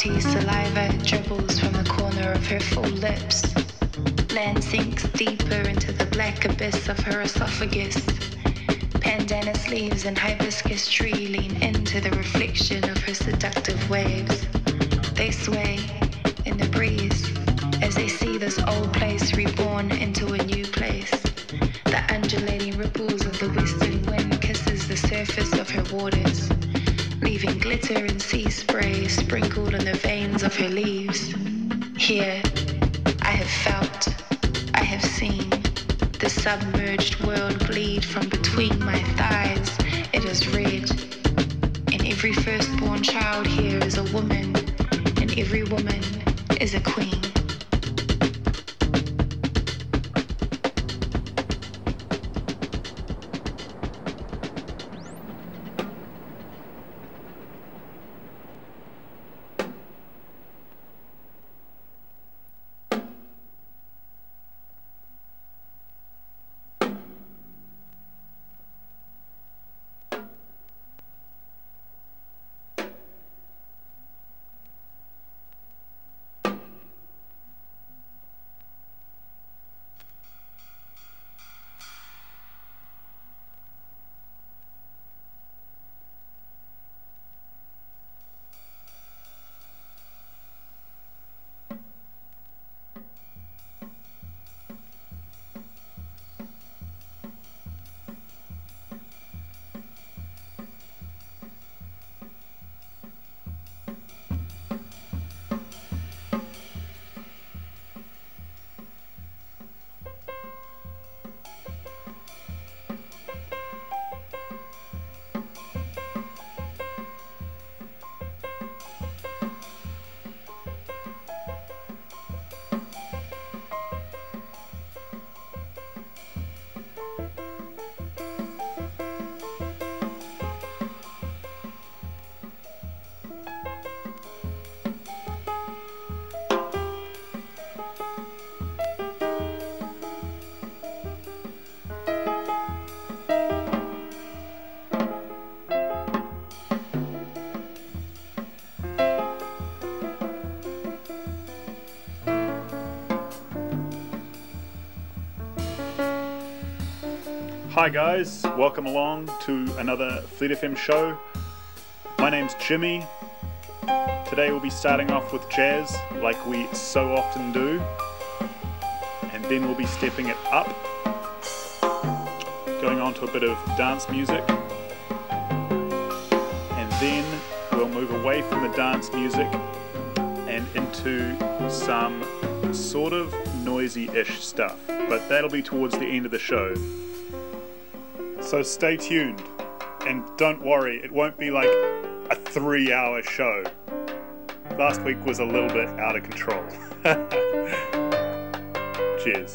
Salty saliva dribbles from the corner of her full lips. Land sinks deeper into the black abyss of her esophagus. Pandanus leaves and hibiscus tree lean into the reflection of her seductive waves. They sway in the breeze as they see this old place reborn into a new place. The undulating ripples of the western wind kisses the surface of her waters, leaving glitter and sea spray sprinkled on the veins of her leaves. Here, I have felt, I have seen the submerged world bleed from between my thighs. It is red. And every firstborn child here is a woman, and every woman is a queen. Hi guys, welcome along to another Fleet FM show. My name's Jimmy. Today we'll be starting off with jazz, like we so often do, and then we'll be stepping it up, going on to a bit of dance music, and then we'll move away from the dance music and into some sort of noisy-ish stuff, but that'll be towards the end of the show. So stay tuned. And don't worry, it won't be like a three hour show. Last week was a little bit out of control. Cheers.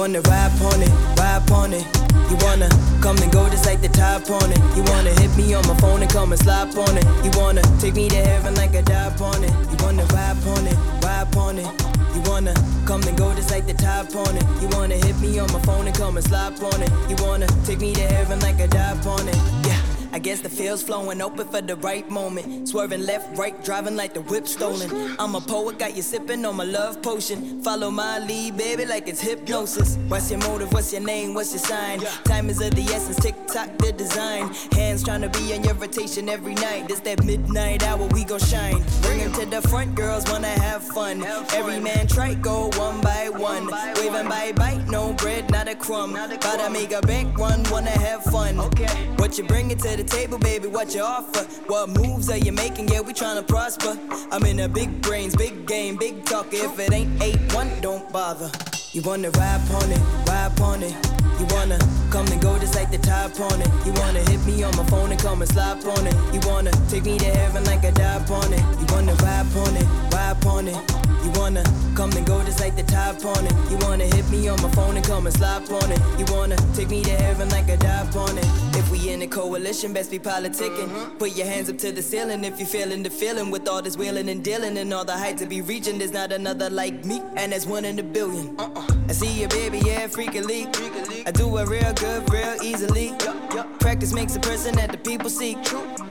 Wanna ride on it, ride on it. You wanna come and go just like the top on it. You wanna hit me on my phone and come and slap on it. You wanna take me to heaven like a dive on it. You wanna ride on it, ride on it. You wanna come and go just like the top on it. You wanna hit me on my phone and come and slap on it. You wanna take me to heaven like a dive on it. Yeah. I guess the feels flowing open for the right moment. Swerving left, right, driving like the whip stolen. I'm a poet, got you sipping on my love potion. Follow my lead, baby, like it's hypnosis. What's your motive? What's your name? What's your sign? Time is of the essence, tick tock, the design. Hands trying to be on your rotation every night. It's that midnight hour, we gon' shine. Bring Bring 'em to the front, girls wanna have fun. Every man try to go one by one. Waving bye bite, no bread, not a crumb. Gotta make a bank run, wanna have fun. What you bring it to the table, baby? What you offer? What moves are you making? Yeah, we tryna prosper. I'm in a big brains, big game, big talk. If it ain't 8-1, don't bother. You wanna ride on it, ride on it. You wanna come and go just like the top on it. You wanna hit me on my phone and come and slap on it. You wanna take me to heaven like a dive on it. You wanna ride on it, ride on it. You wanna come and go just like the top on it. You wanna hit me on my phone and come and slap on it. You wanna take me to heaven like a dive on it. If we in a coalition, best be politicking. Put your hands up to the ceiling if you feeling the feeling. With all this wheeling and dealing and all the heights to be reaching, there's not another like me, and there's one in a billion. Uh-uh. I see you, baby, yeah, freakily. I do it real good, real easily. Practice makes a person that the people seek.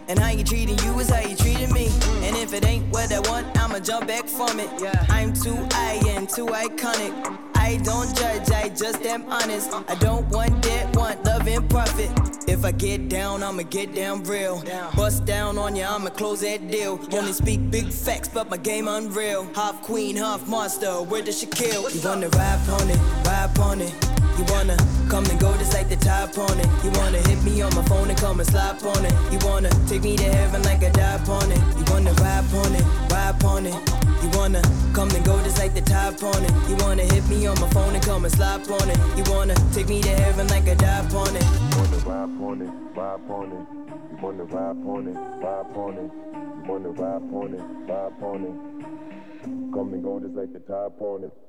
And how you treating you is how you treating me. And if it ain't what I want, I'ma jump back from it. I'm too I and too iconic. I don't judge, I just am honest. I don't want that, want love and profit. If I get down, I'ma get down real. Bust down on ya, I'ma close that deal. Only speak big facts, but my game unreal. Half queen, half monster, where does she kill? You wanna ride on it, ride on it. You wanna come and go just like the top on it. You wanna hit me on my phone and come and slap on it. You wanna take me to heaven like a dive on it. You wanna ride on it, ride on it. You wanna come and go just like the top on it. You wanna hit me on my phone and come and slap on it. You wanna take me to heaven like a dive on it. You wanna ride on it, ride on it. You wanna ride on it, ride on it. You wanna ride on it, ride on it. Come and go just like the top on it.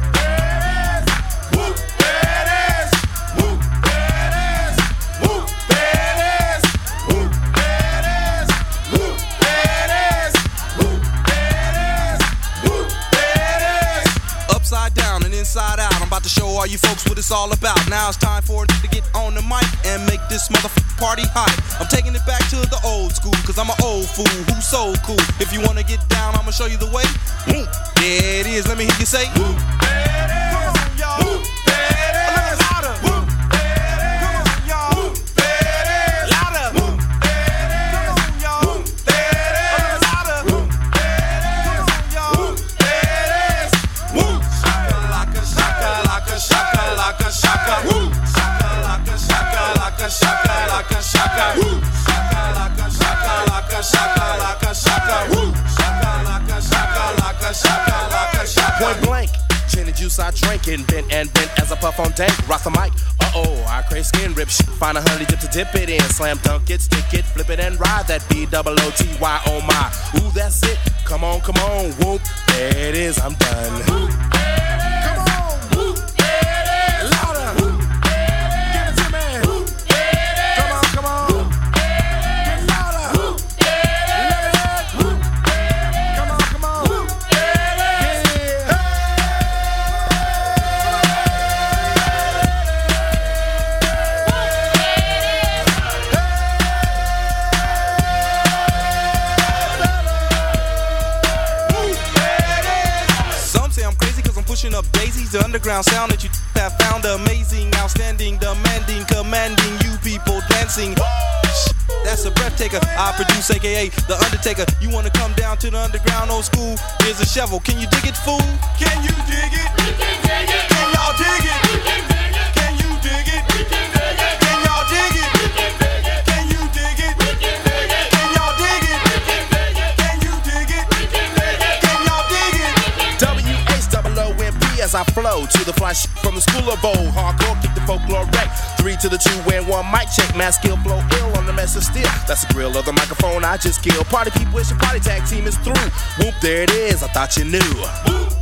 dip it in. Slam dunk it, stick it, flip it and ride that B double O T Y oh my. Ooh, that's it. Come on, come on, whoop. There it is, I'm done. The underground sound that you have found amazing, outstanding, demanding, commanding you people dancing. That's a breath taker. I produce, aka The Undertaker. You wanna come down to the underground old school? Here's a shovel. Can you dig it, fool? Can you dig it? We can dig it. Can y'all dig it? I flow to the fly from the school of old. Hardcore, kick the folklore wreck. Three to the two and one mic check. Mass skill flow ill on the mess of steel. That's the grill of the microphone I just killed. Party people, wish your party tag team is through. Whoop, there it is. I thought you knew. Whoop.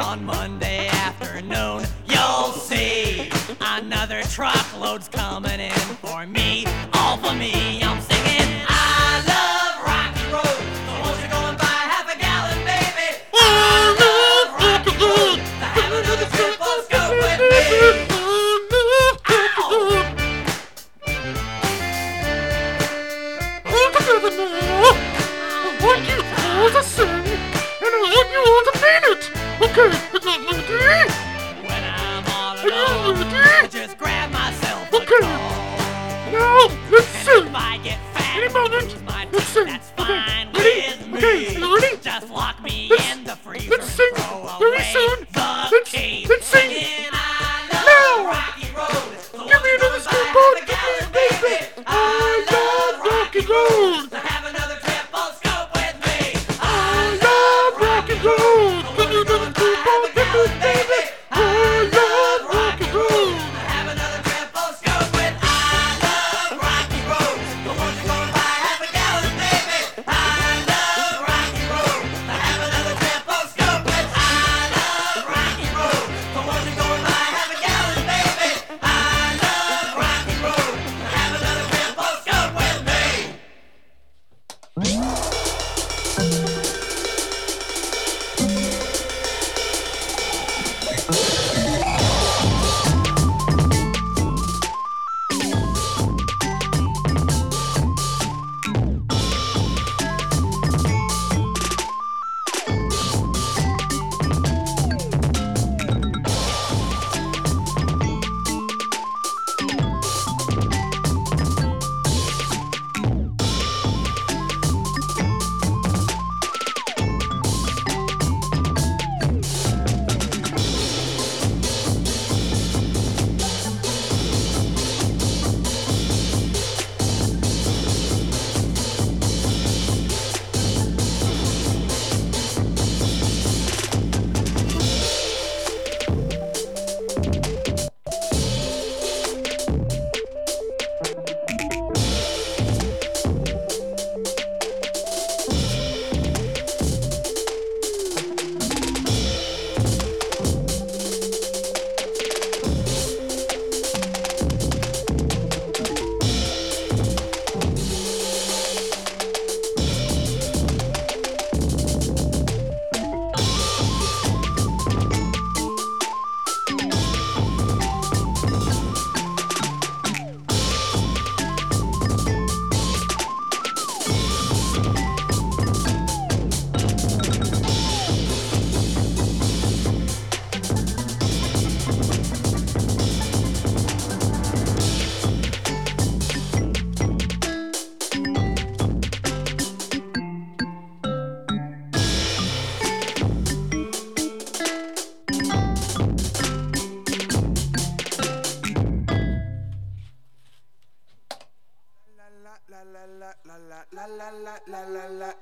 on Monday afternoon. You'll see another truckload's coming in for me, all for me.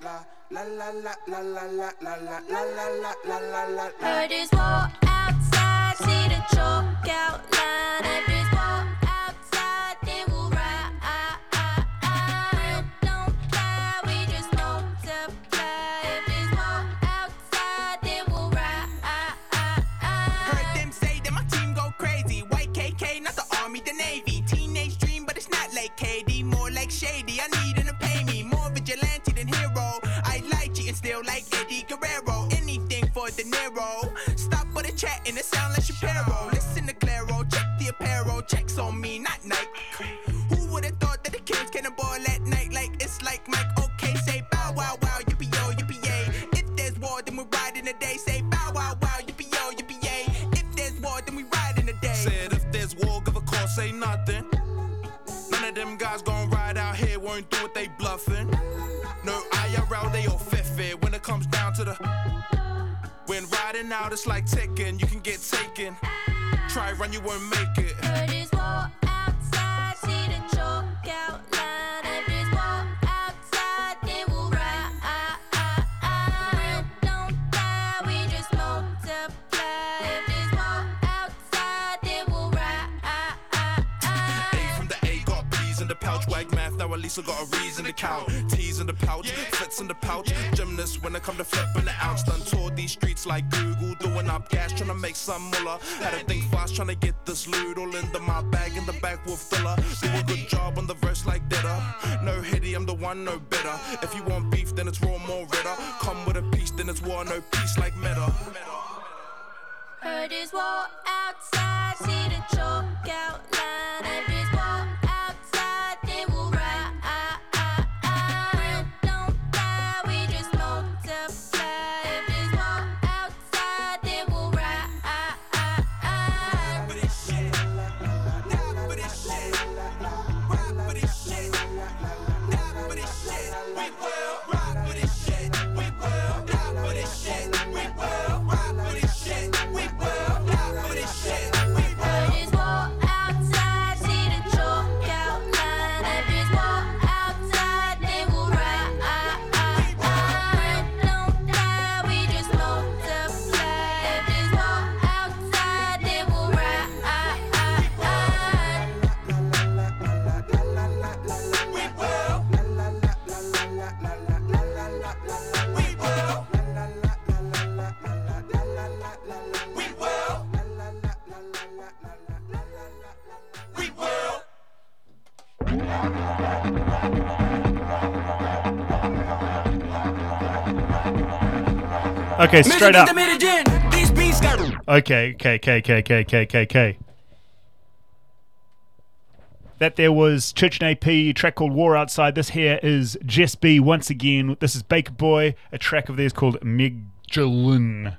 La la la la la la la la la la la Heard his walk outside, see the chalk outline. If like like Eddie Guerrero. Anything for the Nero. Stop for the chat and it sound like Shapiro. It's like ticking, you can get taken. Try run, you won't make it. I got a reason to count. T's in the pouch, fits in the pouch. Gymnast when I come to flipping the ounce. Done tour these streets like Google, doing up gas, trying to make some mullah. Had to think fast, trying to get this loot all into my bag in the back with filler. Do a good job on the verse like Ditter. No hitty, I'm the one, no better. If you want beef, then it's raw, more redder. Come with a piece, then it's war, no peace like meta. Heard his walk outside, see the chalk outline. If Okay, straight up. These beats got Okay, okay, okay, okay, okay, okay, okay, okay. That there was Church and AP, track called War Outside. This here is Jess B once again. This is Baker Boy, a track of theirs called Magdalene.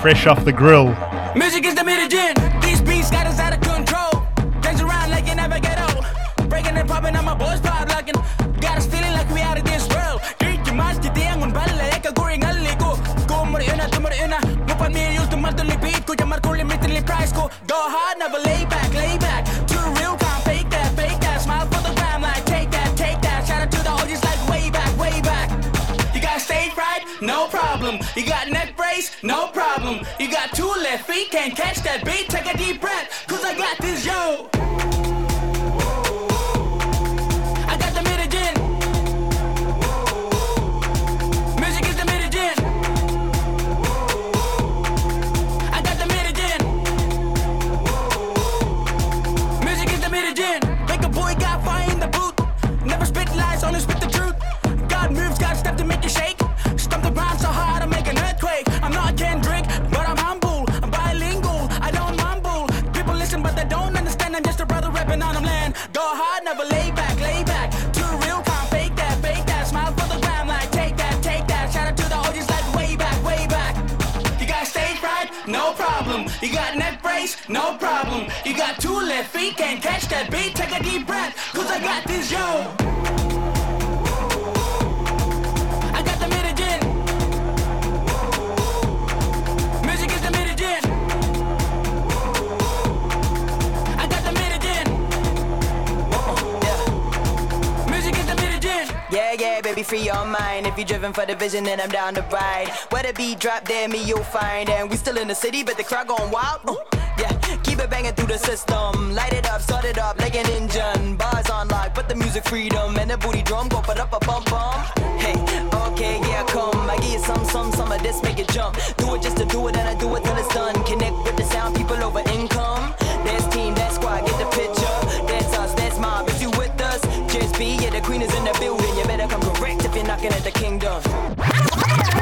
Fresh off the grill. Music is the mutagen. Me use the monthly beat. Ko jamar ko limitly price ko. Go hard, never lay back, lay back. To the real, can't fake that, fake that. Smile for the gram like take that, take that. Shout out to the OGs like way back, way back. You got stage fright? No problem. You got neck brace? No problem. You got two left feet, can't catch that beat. Take a deep breath, cause I got this, yo. Rapping on them land. Go hard, never lay back, lay back. Too real, can't fake that, fake that. Smile for the gram, like take that, take that. Shout out to the OGs like way back, way back. You got stage fright? No problem. You got neck brace? No problem. You got two left feet, can't catch that beat. Take a deep breath, cause I got this, yo. Free your mind. If you're driven for the vision, then I'm down to ride. Where the beat drop, there me you'll find. And we still in the city, but the crowd going wild. Ooh, yeah, keep it banging through the system. Light it up, start it up like an engine. Bars on lock, but the music freedom. And the booty drum go put up a bump bump. Hey, okay, yeah, come. I give you some, some, some of this, make it jump. Do it just to do it, and I do it till it's done. Connect with the sound, people over income. Knocking at the kingdom.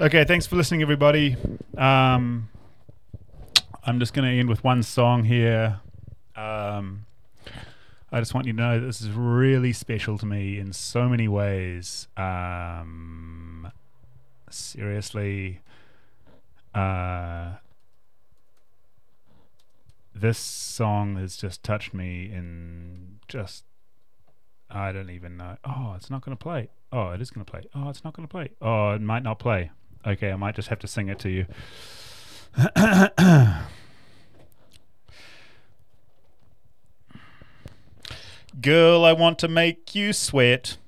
Okay, thanks for listening, everybody. Um, I'm just going to end with one song here. Um, I just want you to know this is really special to me in so many ways. Um, seriously, uh, this song has just touched me in just I don't even know. Oh, it's not going to play. Oh, it is going to play. Oh, it's not going to play. Oh, it might not play. Okay, I might just have to sing it to you. Girl, I want to make you sweat.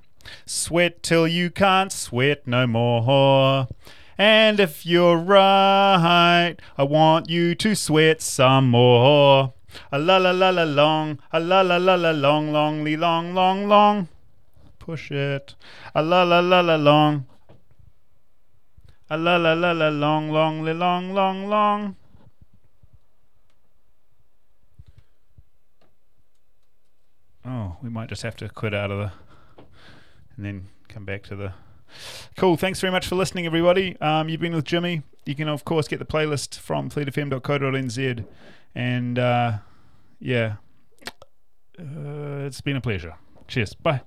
Sweat till you can't sweat no more. And if you're right, I want you to sweat some more. A la la la la long, a la la la la long, long, lee long, long, long. Push it. A la la la la long. A la la la la long, long, lee long, long, long. Oh, we might just have to quit out of the and then come back to the Cool. Thanks very much for listening, everybody. Um, you've been with Jimmy. You can, of course, get the playlist from fleetfm.co.nz. And uh, yeah, uh, it's been a pleasure. Cheers. Bye.